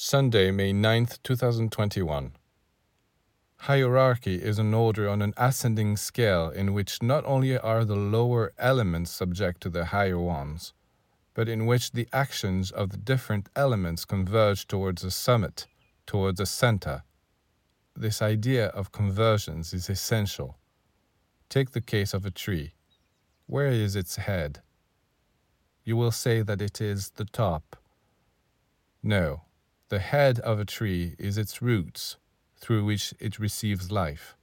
Sunday, May 9th, 2021. Hierarchy is an order on an ascending scale in which not only are the lower elements subject to the higher ones, but in which the actions of the different elements converge towards a summit, towards a center. This idea of convergence is essential. Take the case of a tree. Where is its head? You will say that it is the top. No, the head of a tree is its roots, through which it receives life.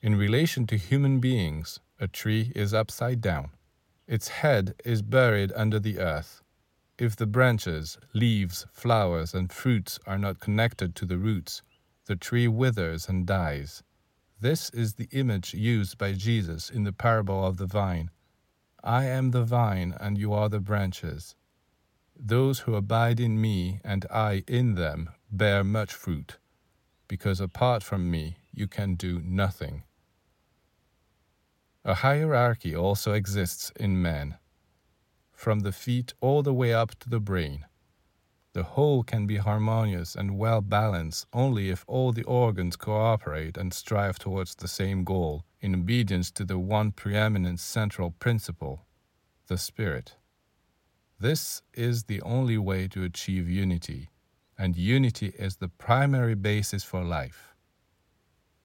In relation to human beings, a tree is upside down. Its head is buried under the earth. If the branches, leaves, flowers, and fruits are not connected to the roots, the tree withers and dies. This is the image used by Jesus in the parable of the vine. I am the vine, and you are the branches. Those who abide in me and I in them bear much fruit, because apart from me you can do nothing. A hierarchy also exists in man, from the feet all the way up to the brain. The whole can be harmonious and well balanced only if all the organs cooperate and strive towards the same goal in obedience to the one preeminent central principle, the spirit. This is the only way to achieve unity, and unity is the primary basis for life.